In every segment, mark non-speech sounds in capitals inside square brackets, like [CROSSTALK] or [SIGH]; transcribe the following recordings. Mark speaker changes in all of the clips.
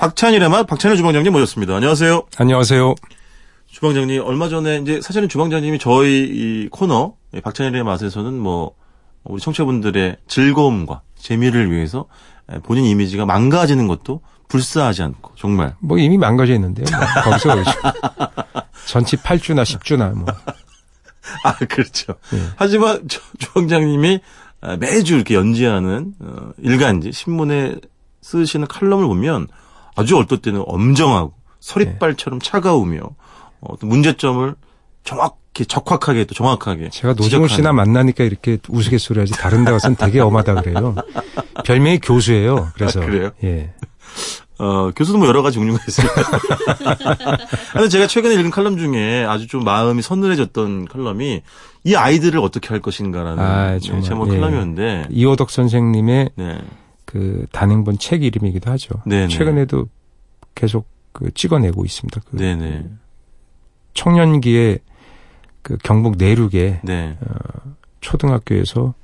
Speaker 1: 박찬일의 맛 박찬일 주방장님 모셨습니다. 안녕하세요.
Speaker 2: 안녕하세요.
Speaker 1: 주방장님 얼마 전에 이제 사실은 주방장님이 저희 이 코너 박찬일의 맛에서는 뭐 우리 청취자분들의 즐거움과 재미를 위해서 본인 이미지가 망가지는 것도 불사하지 않고 정말
Speaker 2: 뭐 이미 망가져 있는데요. 뭐 [LAUGHS] 거기서 그렇죠. 전치 8주나 10주나 뭐. [LAUGHS]
Speaker 1: 아 그렇죠. 네. 하지만 주방장님이 매주 이렇게 연재하는 어, 일간지 신문에 쓰시는 칼럼을 보면 아주 어떨 때는 엄정하고 서릿발처럼 차가우며 어, 문제점을 정확히 적확하게 또 정확하게
Speaker 2: 제가 노정훈 씨나 만나니까 이렇게 우스갯소리 하지 다른 데 가서는 되게 엄하다 그래요. [LAUGHS] 별명이 교수예요. 그래서
Speaker 1: 아, 그래요?
Speaker 2: 예.
Speaker 1: 어, 교수도 뭐 여러 가지 종류가 있습니다. 근데 [LAUGHS] 제가 최근에 읽은 칼럼 중에 아주 좀 마음이 서늘해졌던 칼럼이 이 아이들을 어떻게 할 것인가라는 아, 네, 제목 예. 칼럼이었는데
Speaker 2: 이호덕 선생님의 네. 그 단행본 책 이름이기도 하죠. 네네. 최근에도 계속 그 찍어내고 있습니다. 그 네네. 청년기에 그 경북 내륙에 네. 어, 초등학교에서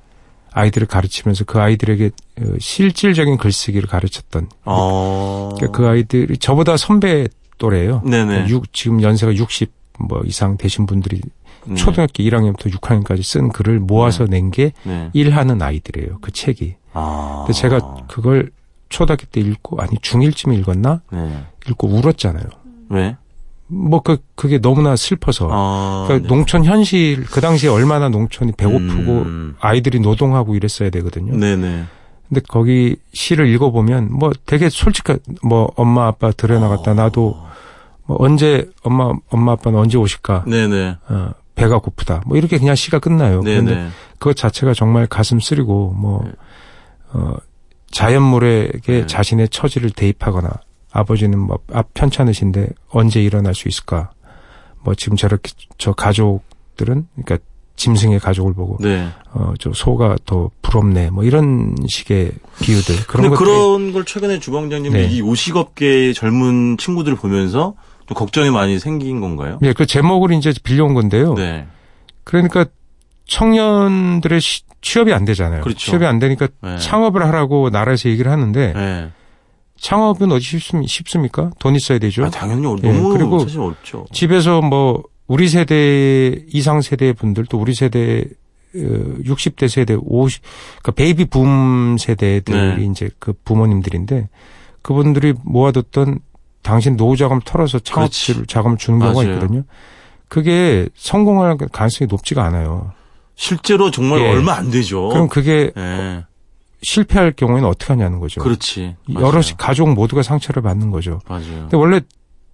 Speaker 2: 아이들을 가르치면서 그 아이들에게 어, 실질적인 글쓰기를 가르쳤던 어... 그러니까 그 아이들이 저보다 선배 또래예요. 네네. 6, 지금 연세가 60 뭐 이상 되신 분들이 네. 초등학교 1학년부터 6학년까지 쓴 글을 모아서 네. 낸게 네. 일하는 아이들이에요. 그 책이. 아... 근데 제가 그걸 초등학교 때 읽고 아니 중1쯤에 읽었나? 네. 읽고 울었잖아요.
Speaker 1: 왜?
Speaker 2: 뭐, 그, 그게 너무나 슬퍼서. 아, 그러니까 네. 농촌 현실, 그 당시에 얼마나 농촌이 배고프고 음. 아이들이 노동하고 이랬어야 되거든요. 네네. 근데 거기 시를 읽어보면 뭐 되게 솔직한, 뭐 엄마 아빠 들여나갔다 아. 나도 뭐 언제 엄마, 엄마 아빠는 언제 오실까. 네네. 어, 배가 고프다. 뭐 이렇게 그냥 시가 끝나요. 네네. 그런데 그것 자체가 정말 가슴 쓰리고 뭐, 네. 어, 자연물에게 네. 자신의 처지를 대입하거나 아버지는 뭐 앞 편찮으신데 언제 일어날 수 있을까? 뭐 지금 저렇게 저 가족들은 그러니까 짐승의 가족을 보고 네. 어저 소가 더 부럽네 뭐 이런 식의 비유들
Speaker 1: 그런 것 그런 걸 최근에 주방장님이 네. 이 요식업계의 젊은 친구들을 보면서 좀 걱정이 많이 생긴 건가요?
Speaker 2: 네, 그 제목을 이제 빌려온 건데요. 네. 그러니까 청년들의 시, 취업이 안 되잖아요. 그렇죠. 취업이 안 되니까 네. 창업을 하라고 나라에서 얘기를 하는데 네. 창업은 어디 쉽습 니까? 돈 있어야 되죠.
Speaker 1: 아, 당연히 너무 예, 그리고 사실 어렵죠.
Speaker 2: 집에서 뭐 우리 세대 이상 세대 분들도 우리 세대 60대 어, 세대 50 그러니까 베이비 붐 세대들이 네. 이제 그 부모님들인데 그분들이 모아뒀던 당신 노후 자금 털어서 창업 자금을 주는 경우가 맞아요. 있거든요. 그게 성공할 가능성이 높지가 않아요.
Speaker 1: 실제로 정말 예. 얼마 안 되죠.
Speaker 2: 그럼 그게 예. 실패할 경우에는 어떻게 하냐는 거죠.
Speaker 1: 그렇지.
Speaker 2: 여러 가족 모두가 상처를 받는 거죠.
Speaker 1: 맞아요.
Speaker 2: 근데 원래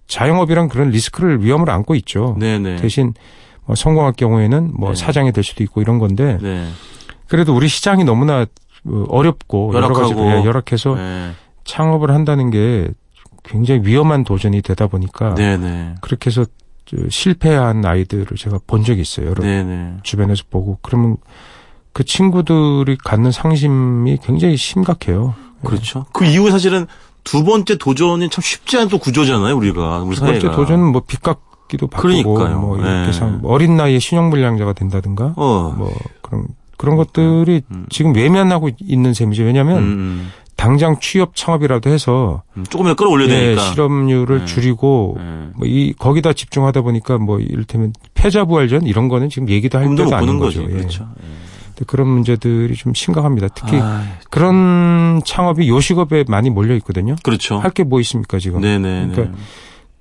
Speaker 2: 자영업이란 그런 리스크를 위험을 안고 있죠. 네네. 대신 뭐 성공할 경우에는 뭐 네. 사장이 될 수도 있고 이런 건데 네. 그래도 우리 시장이 너무나 뭐 어렵고 열악하고. 여러 가지 열악해서 네. 창업을 한다는 게 굉장히 위험한 도전이 되다 보니까 네네. 그렇게 해서 실패한 아이들을 제가 본 적이 있어요. 여러 네네. 주변에서 보고 그러면 그 친구들이 갖는 상심이 굉장히 심각해요.
Speaker 1: 그렇죠. 네. 그 이후에 사실은 두 번째 도전이 참 쉽지 않은 또 구조잖아요, 우리가. 우리.
Speaker 2: 두 번째 도전은 뭐 빚갚기도 받고 그러니까요. 뭐 이렇게 네. 상 어린 나이에 신용 불량자가 된다든가 어. 뭐 그런 그런 것들이 음. 지금 외면하고 있는 셈이죠. 왜냐하면 음. 음. 당장 취업 창업이라도 해서
Speaker 1: 음, 조금이라도 끌어올려야 네, 되니까
Speaker 2: 실업률을 네. 줄이고 네. 뭐이 거기다 집중하다 보니까 뭐 이를테면 패자부활전 이런 거는 지금 얘기도 할 때도 아닌 거죠. 거죠. 예. 그렇죠. 예. 그런 문제들이 좀 심각합니다. 특히 아, 그런 창업이 요식업에 많이 몰려 있거든요.
Speaker 1: 그렇죠.
Speaker 2: 할 게 뭐 있습니까 지금? 네네. 그러니까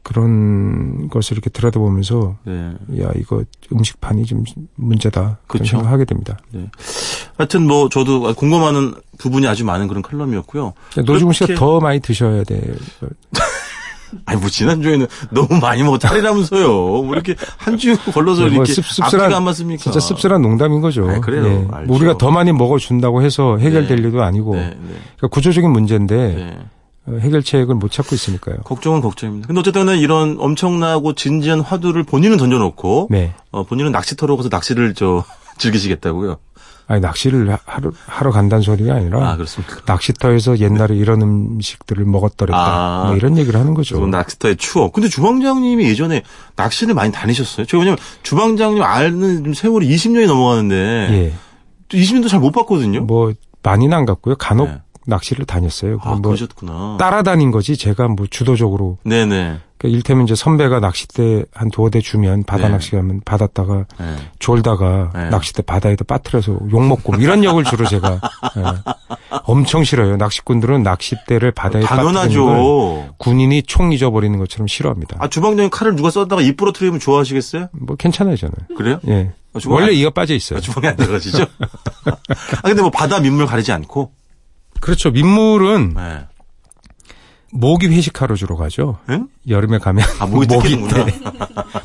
Speaker 2: 그런 것을 이렇게 들여다보면서 네. 야 이거 음식판이 좀 문제다 그렇죠. 생각하게 됩니다. 네.
Speaker 1: 하여튼 뭐 저도 궁금한 부분이 아주 많은 그런 칼럼이었고요.
Speaker 2: 노지훈 씨가 더 많이 드셔야 돼. [LAUGHS]
Speaker 1: 아니 뭐 지난주에는 너무 많이 먹어 탈이라면서요. 뭐 이렇게 한 주 걸러서 네, 뭐 이렇게 씁쓸한 안 맞습니까?
Speaker 2: 진짜 씁쓸한 농담인 거죠. 아,
Speaker 1: 그래요. 네.
Speaker 2: 뭐 우리가 더 많이 먹어 준다고 해서 해결될 네. 일도 아니고 네, 네. 그러니까 구조적인 문제인데 네. 어, 해결책을 못 찾고 있으니까요.
Speaker 1: 걱정은 걱정입니다. 근데 어쨌든 이런 엄청나고 진지한 화두를 본인은 던져놓고 네. 어, 본인은 낚시터로 가서 낚시를 저 [LAUGHS] 즐기시겠다고요.
Speaker 2: 아니 낚시를 하러, 하러 간다는 소리가 아니라 아, 낚시터에서 옛날에 이런 음식들을 먹었더랬다 아, 뭐 이런 얘기를 하는 거죠.
Speaker 1: 낚시터의 추억. 근데 주방장님이 예전에 낚시를 많이 다니셨어요. 저 왜냐면 주방장님 아는 세월이 20년이 넘어가는데 예. 20년도 잘 못 봤거든요.
Speaker 2: 뭐 많이는 안 갔고요. 간혹 네. 낚시를 다녔어요.
Speaker 1: 아, 뭐 그러셨구나.
Speaker 2: 따라다닌 거지 제가 뭐 주도적으로. 네네. 그러니까 일테면 이제 선배가 낚싯대 한 두어 대 주면 바다 네. 낚시 가면 받았다가 네. 졸다가 네. 낚싯대 바다에다 빠뜨려서 욕 먹고 뭐 이런 역을 주로 제가 네. 엄청 싫어요. 낚시꾼들은 낚싯대를 바다에 빠뜨리는 군인이 총 잊어버리는 것처럼 싫어합니다.
Speaker 1: 아 주방장님 칼을 누가 썼다가 입 부러뜨리면 좋아하시겠어요?
Speaker 2: 뭐 괜찮아요 저는.
Speaker 1: 그래요?
Speaker 2: 예. 아, 원래 안, 이가 빠져 있어요. 아,
Speaker 1: 주방에 안 들어가시죠? [LAUGHS] 아 근데 뭐 바다 민물 가리지 않고.
Speaker 2: 그렇죠. 민물은 네. 모기 회식하러 주로 가죠. 응? 여름에 가면
Speaker 1: 아, 모기, 모기 때.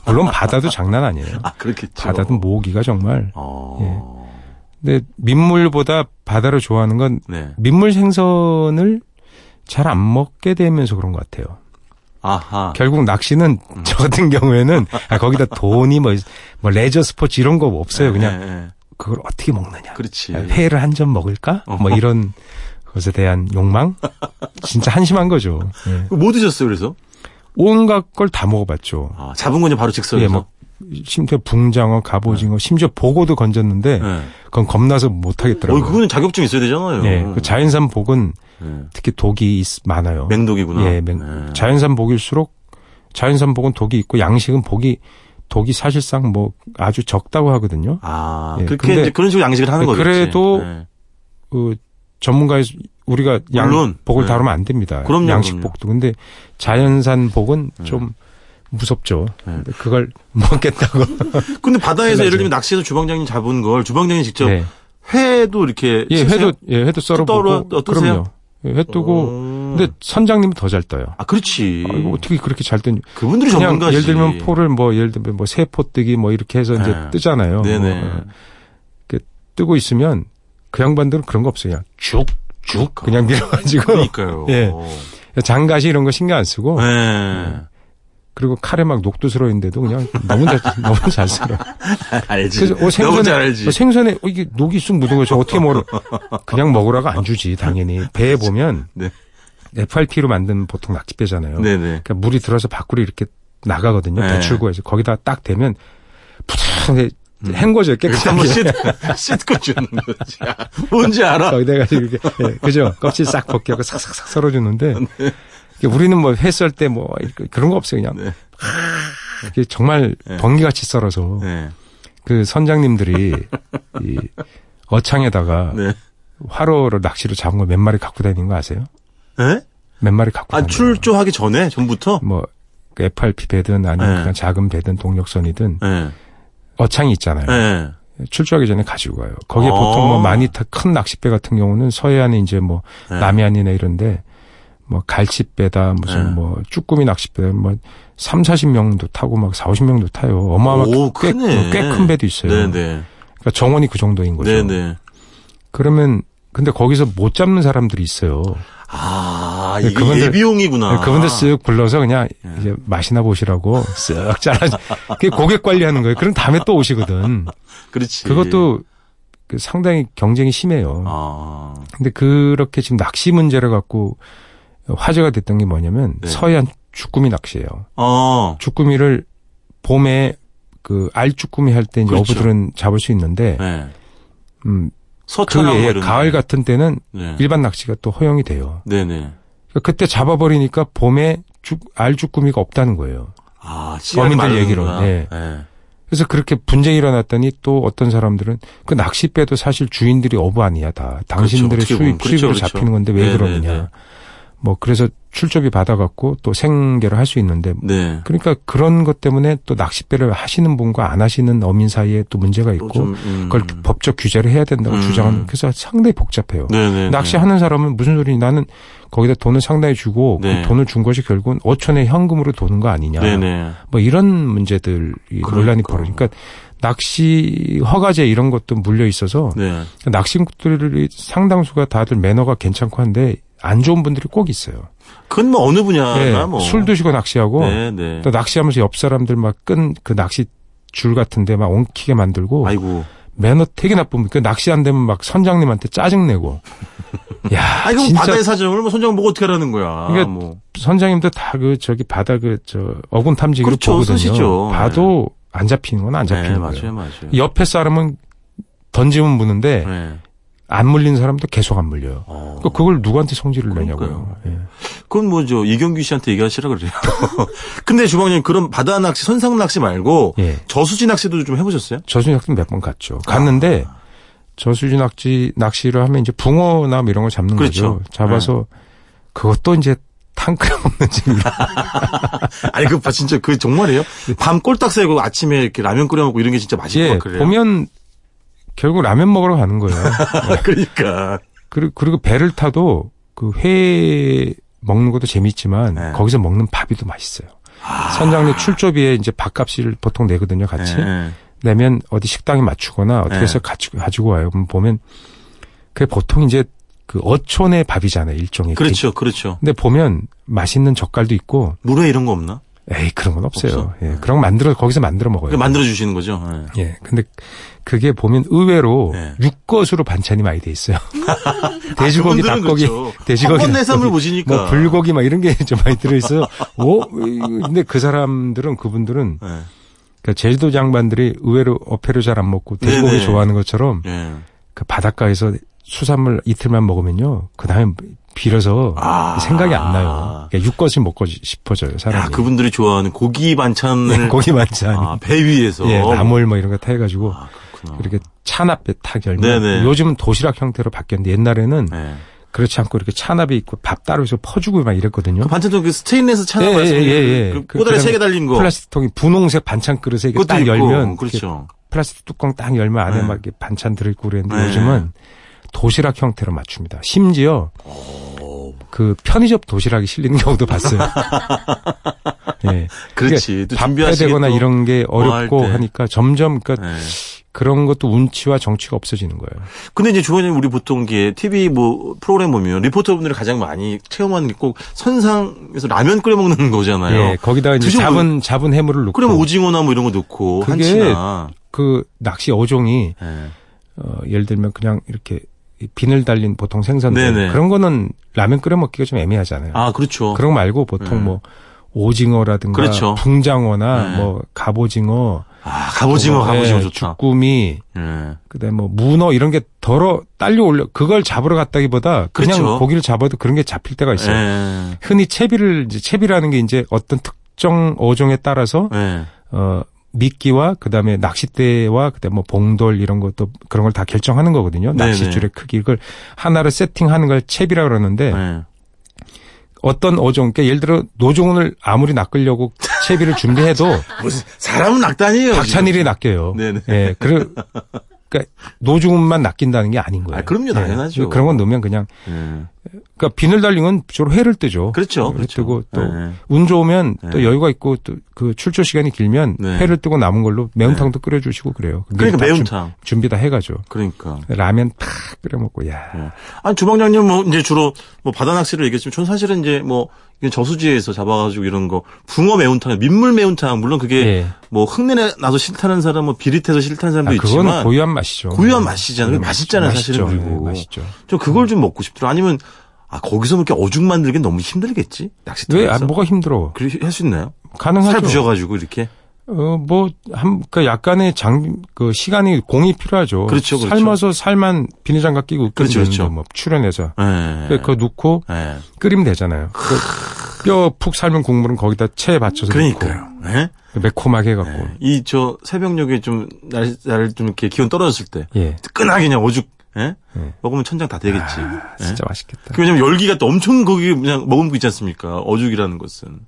Speaker 2: 물론 바다도 장난 아니에요.
Speaker 1: 아, 그렇겠죠.
Speaker 2: 바다도 모기가 정말. 어... 예. 근데 민물보다 바다를 좋아하는 건 네. 민물 생선을 잘 안 먹게 되면서 그런 것 같아요. 아하. 결국 낚시는 음. 저 같은 경우에는 아, 거기다 돈이 뭐, 뭐 레저 스포츠 이런 거 없어요. 네, 그냥 네, 네. 그걸 어떻게 먹느냐.
Speaker 1: 그렇지.
Speaker 2: 회를 한 점 먹을까? 어. 뭐 이런 것에 대한 욕망? 진짜 한심한 거죠.
Speaker 1: 예. 뭐 드셨어요, 그래서?
Speaker 2: 온갖 걸 다 먹어봤죠.
Speaker 1: 아, 잡은 거는 바로 즉석에서? 예, 뭐,
Speaker 2: 심지어 붕장어, 갑오징어, 네. 심지어 보고도 건졌는데, 네. 그건 겁나서 못하겠더라고요.
Speaker 1: 어, 그거는 자격증 있어야 되잖아요.
Speaker 2: 예, 그 자연산 복은 네. 특히 독이 있, 많아요.
Speaker 1: 맹독이구나.
Speaker 2: 예, 맹, 네. 자연산 복일수록, 자연산 복은 독이 있고, 양식은 복이 독이 사실상 뭐 아주 적다고 하거든요.
Speaker 1: 아, 예, 그렇게 이제 그런 식으로 양식을 하는 거죠.
Speaker 2: 그래도 네. 그 전문가의 우리가 양복을 네. 다루면 안 됩니다.
Speaker 1: 그럼요,
Speaker 2: 양식복도. 근데 자연산 복은 네. 좀 무섭죠. 네. 그걸 [LAUGHS] 먹겠다고. [LAUGHS]
Speaker 1: 근데 바다에서 예를 들면 [LAUGHS] 낚시해서 주방장님 잡은 걸 주방장님 직접 네. 회도 이렇게
Speaker 2: 예, 회도 예, 회도 썰어 보고 그럼요. 예, 회 뜨고 어... 근데 선장님은 더잘 떠요.
Speaker 1: 아, 그렇지.
Speaker 2: 아, 이거 어떻게 그렇게 잘 뜨냐.
Speaker 1: 그분들이 전문가지.
Speaker 2: 예를 들면 포를 뭐 예를 들면 뭐 세포 뜨기 뭐 이렇게 해서 이제 네. 뜨잖아요. 네네. 뭐, 어, 뜨고 있으면 그 양반들은 그런 거 없어요. 그냥 쭉, 쭉 그러니까. 그냥 밀어가지고.
Speaker 1: 그러니까요. [LAUGHS]
Speaker 2: 예. 장가시 이런 거 신경 안 쓰고. 네. 예. 그리고 칼에 막 녹두스러 있는데도 그냥 너무 잘, [LAUGHS] 너무 잘 썰어.
Speaker 1: 알지. 그래서 어, 생선에, 알지.
Speaker 2: 어, 생선에 어, 이게 녹이 쑥 묻은 거죠. 어떻게 먹어? 그냥 먹으라고 안 주지, 당연히. 배에 보면. 네. FRP로 만든 보통 낙지배잖아요. 네네. 그러니까 물이 들어서 밖으로 이렇게 나가거든요. 네. 배출구에서. 거기다 딱 대면 푸석하게 음. 헹궈져요, 깨끗하게. 한번
Speaker 1: 씻, 고 주는 거지. 뭔지 알아?
Speaker 2: 거기다가 이렇게, 예, 그죠? 껍질 싹 벗겨고 싹싹싹 썰어주는데, 네. 우리는 뭐 회 썰 때 뭐, 그런 거 없어요, 그냥. 네. 아, 정말 네. 번개같이 썰어서, 네. 그 선장님들이, 이, 어창에다가, 네. 화로를 낚시로 잡은 거 몇 마리 갖고 다니는 거 아세요?
Speaker 1: 네?
Speaker 2: 몇 마리 갖고
Speaker 1: 아, 출조하기 전에? 전부터?
Speaker 2: 뭐, 그 FRP 배든 아니면 네. 그냥 작은 배든 동력선이든, 네. 어창이 있잖아요. 네. 출조하기 전에 가지고 가요. 거기에 어. 보통 뭐 많이 타, 큰 낚싯배 같은 경우는 서해안에 이제 뭐 네. 남해안이나 이런데 뭐 갈치배다 무슨 네. 뭐 쭈꾸미 낚싯배 뭐 3, 40명도 타고 막 4, 50명도 타요. 어마어마하게 꽤큰 배도 있어요. 네네. 네. 그러니까 정원이 그 정도인 거죠. 네네. 네. 그러면 근데 거기서 못 잡는 사람들이 있어요.
Speaker 1: 아, 이게 그분들, 예비용이구나.
Speaker 2: 네, 그분들 쓱 불러서 그냥 예. 이제 맛이나 보시라고 쓱 잘라. 그게 고객 관리하는 거예요. 그럼 다음에 또 오시거든. [LAUGHS]
Speaker 1: 그렇지.
Speaker 2: 그것도 그 상당히 경쟁이 심해요. 아. 근데 그렇게 지금 낚시 문제를 갖고 화제가 됐던 게 뭐냐면 네. 서해안 주꾸미 낚시예요. 아. 주꾸미를 봄에 그 알주꾸미 할 때 이제 그렇죠. 어부들은 잡을 수 있는데 네. 음, 그 외에 가을 같은 때는 네. 일반 낚시가 또 허용이 돼요. 네네. 그러니까 그때 잡아버리니까 봄에 죽, 알쭈꾸미가 없다는 거예요.
Speaker 1: 아, 범인들 얘기로. 네.
Speaker 2: 네. 그래서 그렇게 분쟁이 일어났더니 또 어떤 사람들은 그 낚싯배도 사실 주인들이 어부 아니야 다. 당신들의 그렇죠. 수입, 그렇죠, 수입으로 그렇죠. 잡히는 건데 왜 네네네. 그러느냐. 뭐 그래서 출조비 받아갖고 또 생계를 할 수 있는데 네. 그러니까 그런 것 때문에 또 낚싯배를 하시는 분과 안 하시는 어민 사이에 또 문제가 있고 좀, 음. 그걸 법적 규제를 해야 된다고 음. 주장하는 그래서 상당히 복잡해요. 네네 네, 낚시하는 사람은 무슨 소리니 나는 거기다 돈을 상당히 주고 그 네. 그 돈을 준 것이 결국은 5천의 현금으로 도는 거 아니냐. 네네. 네. 뭐 이런 문제들 그러니까. 논란이 벌어지니까 낚시 허가제 이런 것도 물려 있어서 네. 낚시꾼들이 상당수가 다들 매너가 괜찮고 한데 안 좋은 분들이 꼭 있어요.
Speaker 1: 그건 뭐 어느 분야나 네, 뭐.
Speaker 2: 술 드시고 낚시하고 네, 네. 또 낚시하면서 옆 사람들 막 끈 그 낚시 줄 같은데 막 엉키게 만들고 아이고. 매너 되게 나쁩니다. 그 낚시 안 되면 막 선장님한테 짜증 내고. [LAUGHS]
Speaker 1: 야, 아니 그럼 진짜 바다의 사정을 뭐 선장 보고 어떻게 하라는 거야.
Speaker 2: 그러니까 뭐. 선장님도 다 그 저기 바다 그 저 어군 탐지기로 그렇죠, 보거든요. 쓰시죠. 봐도 네. 안 잡히는 건 안 잡히는 네, 거예요. 맞아요, 맞아요. 옆에 사람은 던지면 무는데 네. 안 물린 사람도 계속 안 물려요. 어. 그러니까 그걸 누구한테 성질을 내냐고요. 예.
Speaker 1: 그건 뭐죠 이경규 씨한테 얘기하시라 그래요. [LAUGHS] 근데 주방님 그런 바다 낚시, 선상 낚시 말고 예. 저수지 낚시도 좀 해보셨어요?
Speaker 2: 저수지 낚시 몇 번 갔죠. 갔는데 아. 저수지 낚시 낚시를 하면 이제 붕어나 뭐 이런 걸 잡는 그렇죠. 거죠. 잡아서 네. 그것도 이제 탕크랑 없는 재미로. [LAUGHS]
Speaker 1: 아니 그 진짜 그 정말이에요? 밤 꼴딱 새고 아침에 이렇게 라면 끓여 먹고 이런 게 진짜 맛있고 예, 그래요.
Speaker 2: 보면 결국 라면 먹으러 가는 거예요. [LAUGHS]
Speaker 1: 그러니까.
Speaker 2: 그리고 그리고 배를 타도 그 회 먹는 것도 재밌지만 네. 거기서 먹는 밥이 더 맛있어요. 아. 선장님 출조비에 이제 밥값을 보통 내거든요, 같이. 네. 내면 어디 식당에 맞추거나 어떻게 해서 네. 가지고, 가지고 와요. 그럼 보면 그게 보통 이제 그 어촌의 밥이잖아요, 일종의.
Speaker 1: 그렇죠, 그렇죠.
Speaker 2: 근데 보면 맛있는 젓갈도 있고.
Speaker 1: 물회 이런 거 없나?
Speaker 2: 에이, 그런 건 없어요. 없어? 예, 그런 거 만들어, 거기서 만들어 먹어요.
Speaker 1: 만들어 주시는 거죠?
Speaker 2: 예. 예. 근데 그게 보면 의외로 예. 육것으로 반찬이 많이 돼 있어요. [LAUGHS] 돼지고기, 아, 닭고기, 그렇죠. 돼지고기.
Speaker 1: 내삼을 보시니까.
Speaker 2: 뭐 불고기 막 이런 게 [LAUGHS] 좀 많이 들어 있어요. 오, 근데 그 사람들은, 그분들은. 예. 그러니까 제주도 장반들이 의외로 어패를 잘 안 먹고 돼지고기 네네. 좋아하는 것처럼 네. 그 바닷가에서 수산물 이틀만 먹으면요. 그 다음에 빌어서 아~ 생각이 안 나요. 그러니까 육것을 먹고 싶어져요, 사람이. 야,
Speaker 1: 그분들이 좋아하는 고기 반찬을.
Speaker 2: 네, 고기 반찬.
Speaker 1: 아, 배 위에서.
Speaker 2: 예, 나물 뭐 이런 거 타해가지고. 아, 이렇게 찬합에 탁 열면. 네네. 요즘은 도시락 형태로 바뀌었는데 옛날에는 네. 그렇지 않고 이렇게 찬합이 있고 밥 따로 해서 퍼주고 막 이랬거든요. 그
Speaker 1: 반찬통 그 스테인레스 찬합 예, 예, 예, 예. 그 꼬다리 세개 달린 거.
Speaker 2: 플라스틱 통이 분홍색 반찬 그릇에 이게 딱 있고, 열면
Speaker 1: 그렇죠.
Speaker 2: 플라스틱 뚜껑 딱 열면 안에 네. 막 반찬 들어있고 그랬는데 네. 요즘은 도시락 형태로 맞춥니다. 심지어 오. 그 편의점 도시락이 실리는 경우도 봤어요. [LAUGHS]
Speaker 1: 예. 그렇지.
Speaker 2: 그러니까 되거나 이런 게 어렵고 하니까 점점 그러니까 네. 그런 것도 운치와 정치가 없어지는 거예요.
Speaker 1: 근데 이제 주원님 우리 보통 게 TV 뭐 프로그램 보면 리포터분들이 가장 많이 체험하는 게 꼭 선상에서 라면 끓여 먹는 거잖아요. 예,
Speaker 2: 거기다가 이제 잡은 잡은 해물을 넣고.
Speaker 1: 그러면 오징어나 뭐 이런 거 넣고 그게 한치나.
Speaker 2: 그 낚시 어종이 예. 어, 예를 들면 그냥 이렇게 비늘 달린 보통 생선들 네네. 그런 거는 라면 끓여 먹기가 좀 애매하잖아요.
Speaker 1: 아 그렇죠.
Speaker 2: 그런 거 말고 보통 네. 뭐 오징어라든가 그렇죠. 붕장어나 네. 뭐 갑오징어
Speaker 1: 아, 갑오징어, 갑오징어 좋다.
Speaker 2: 주꾸미, 네. 그다음에 뭐 문어 이런 게 덜어 딸려 올려 그걸 잡으러 갔다기보다 그냥 그렇죠. 고기를 잡아도 그런 게 잡힐 때가 있어요. 네. 흔히 채비를 이제 채비라는 게 이제 어떤 특정 어종에 따라서 네. 어 미끼와 그다음에 낚싯대와 그다음에 뭐 봉돌 이런 것도 그런 걸 다 결정하는 거거든요. 네, 낚싯줄의 네. 크기 이걸 하나를 세팅하는 걸 채비라 그러는데 네. 어떤 어종, 그러니까 예를 들어 노종을 아무리 낚으려고 채비를 준비해도 [LAUGHS]
Speaker 1: 무슨 사람은 낚다니에요.
Speaker 2: 박찬일이 낚여요. 네네. 예, 그래 그러니까 노중훈만 낚인다는 게 아닌 거예요.
Speaker 1: 아, 그럼요, 당연하죠.
Speaker 2: 네. 그런 건 넣으면 그냥 네. 그러니까 비늘 달린 건 주로 회를 뜨죠.
Speaker 1: 그렇죠.
Speaker 2: 회를
Speaker 1: 그렇죠.
Speaker 2: 뜨고 또운 네. 좋으면 또 네. 여유가 있고 또 그 출조 시간이 길면 네. 회를 뜨고 남은 걸로 매운탕도 끓여주시고 그래요.
Speaker 1: 그러니까 매운탕
Speaker 2: 준비 다 해가죠.
Speaker 1: 그러니까
Speaker 2: 라면 팍 끓여 먹고 야.
Speaker 1: 아니 주방장님 뭐 이제 주로 뭐 바다 낚시를 얘기했지만 전 사실은 이제 뭐 저수지에서 잡아가지고 이런 거 붕어 매운탕, 민물 매운탕 물론 그게 네. 뭐 흙내 나서 싫다는 사람, 뭐 비릿해서 싫다는 사람도 아, 있지만
Speaker 2: 그건 고유한 맛이죠.
Speaker 1: 고유한 맛이잖아요. 네. 맛있잖아요, 사실은. 그리고
Speaker 2: 네, 맛있죠.
Speaker 1: 저 그걸 좀 먹고 싶더라. 아니면 아 거기서 그렇게 어죽 만들기 너무 힘들겠지 낚시터에서.
Speaker 2: 왜? 아, 뭐가 힘들어?
Speaker 1: 그래 할수 있나요?
Speaker 2: 가능하죠.
Speaker 1: 살 부셔가지고 이렇게.
Speaker 2: 어, 뭐, 한, 그 약간의 장, 그 시간이 공이 필요하죠.
Speaker 1: 그렇죠, 그렇죠.
Speaker 2: 삶아서 살만 비닐장갑 끼고 그렇죠, 그렇죠. 뭐 출연해서. 네. 그거 넣고 네. 끓이면 되잖아요. 그 뼈푹 삶은 국물은 거기다 체에 받쳐서
Speaker 1: 그러니까요. 네?
Speaker 2: 매콤하게 해갖고. 네.
Speaker 1: 이저 새벽녘에 좀 날, 날 좀 이렇게 기온 떨어졌을 때. 예. 끈하게 그냥 오죽 예? 네. 먹으면 천장 다 되겠지. 아,
Speaker 2: 진짜 예? 맛있겠다.
Speaker 1: 왜냐면 열기가 또 엄청 거기 그냥 머금고 있지 않습니까? 어죽이라는 것은.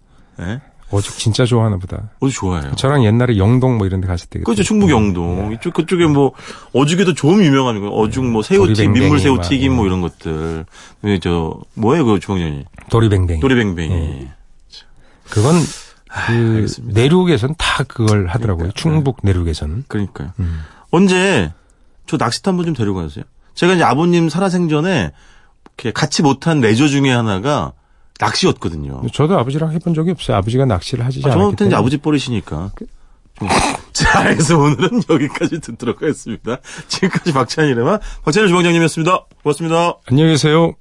Speaker 1: 예?
Speaker 2: 어죽 진짜 좋아하나 보다.
Speaker 1: 어죽 좋아해요.
Speaker 2: 저랑 옛날에 영동 뭐 이런 데 갔을 때.
Speaker 1: 그렇죠. 충북 영동. 네. 이쪽, 그쪽에 뭐, 어죽에도 좀 유명한 거 어죽 뭐 새우튀김, 민물새우 튀김 뭐 이런 것들. 왜 저, 뭐예요, 그 주방장님?
Speaker 2: 도리뱅뱅이.
Speaker 1: 도리뱅뱅이. 네.
Speaker 2: 그건 그 아, 내륙에서는 다 그걸 하더라고요. 그러니까. 충북 내륙에서는.
Speaker 1: 그러니까요. 음. 언제 저 낚시터 한번 좀 데리고 가세요. 제가 이제 아버님 살아생전에 이렇게 같이 못한 레저 중에 하나가 낚시였거든요.
Speaker 2: 저도 아버지랑 해본 적이 없어요. 아버지가 낚시를 하지 아,
Speaker 1: 않았기 때문에. 아버지 버리시니까. 그... [LAUGHS] 자, 그래서 오늘은 여기까지 듣도록 하겠습니다. 지금까지 박찬일의만 박찬일 주방장님이었습니다. 고맙습니다.
Speaker 2: 안녕히 계세요.